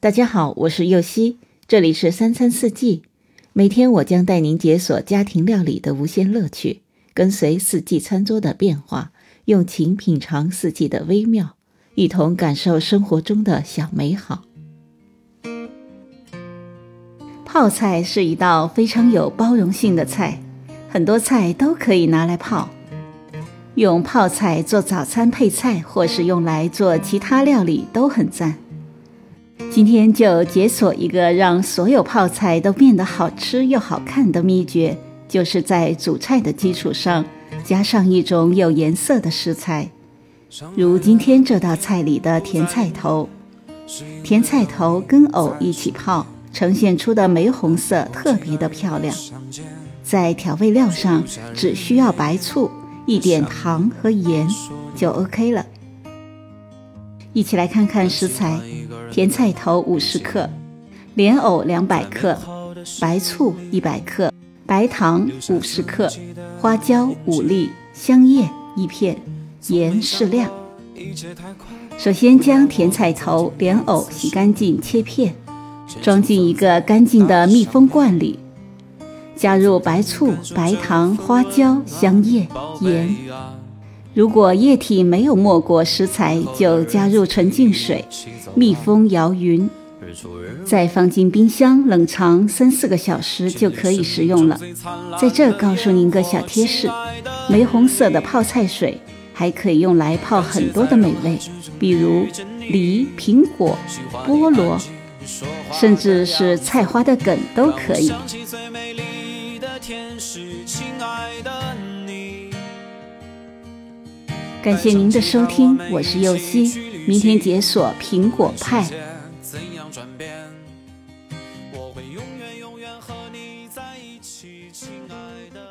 大家好，我是右希，这里是三餐四季。每天我将带您解锁家庭料理的无限乐趣，跟随四季餐桌的变化，用情品尝四季的微妙，一同感受生活中的小美好。泡菜是一道非常有包容性的菜，很多菜都可以拿来泡。用泡菜做早餐配菜，或是用来做其他料理都很赞。今天就解锁一个让所有泡菜都变得好吃又好看的秘诀，就是在主菜的基础上加上一种有颜色的食材，如今天这道菜里的甜菜头。甜菜头跟藕一起泡，呈现出的玫红色特别的漂亮。在调味料上，只需要白醋、一点糖和盐就 OK 了。一起来看看食材。甜菜头五十克，莲藕两百克，白醋一百克，白糖五十克，花椒五粒，香叶一片，盐适量。首先将甜菜头、莲藕洗干净切片，装进一个干净的密封罐里，加入白醋、白糖、花椒、香叶、盐。如果液体没有没过食材，就加入纯净水，密封摇匀，再放进冰箱冷藏三四个小时就可以食用了。在这告诉您个小贴士：玫红色的泡菜水还可以用来泡很多的美味，比如梨、苹果、菠萝，甚至是菜花的梗都可以。亲爱的感谢您的收听我是右希明天解锁苹果派。怎样转变我会永远永远和你在一起亲爱的。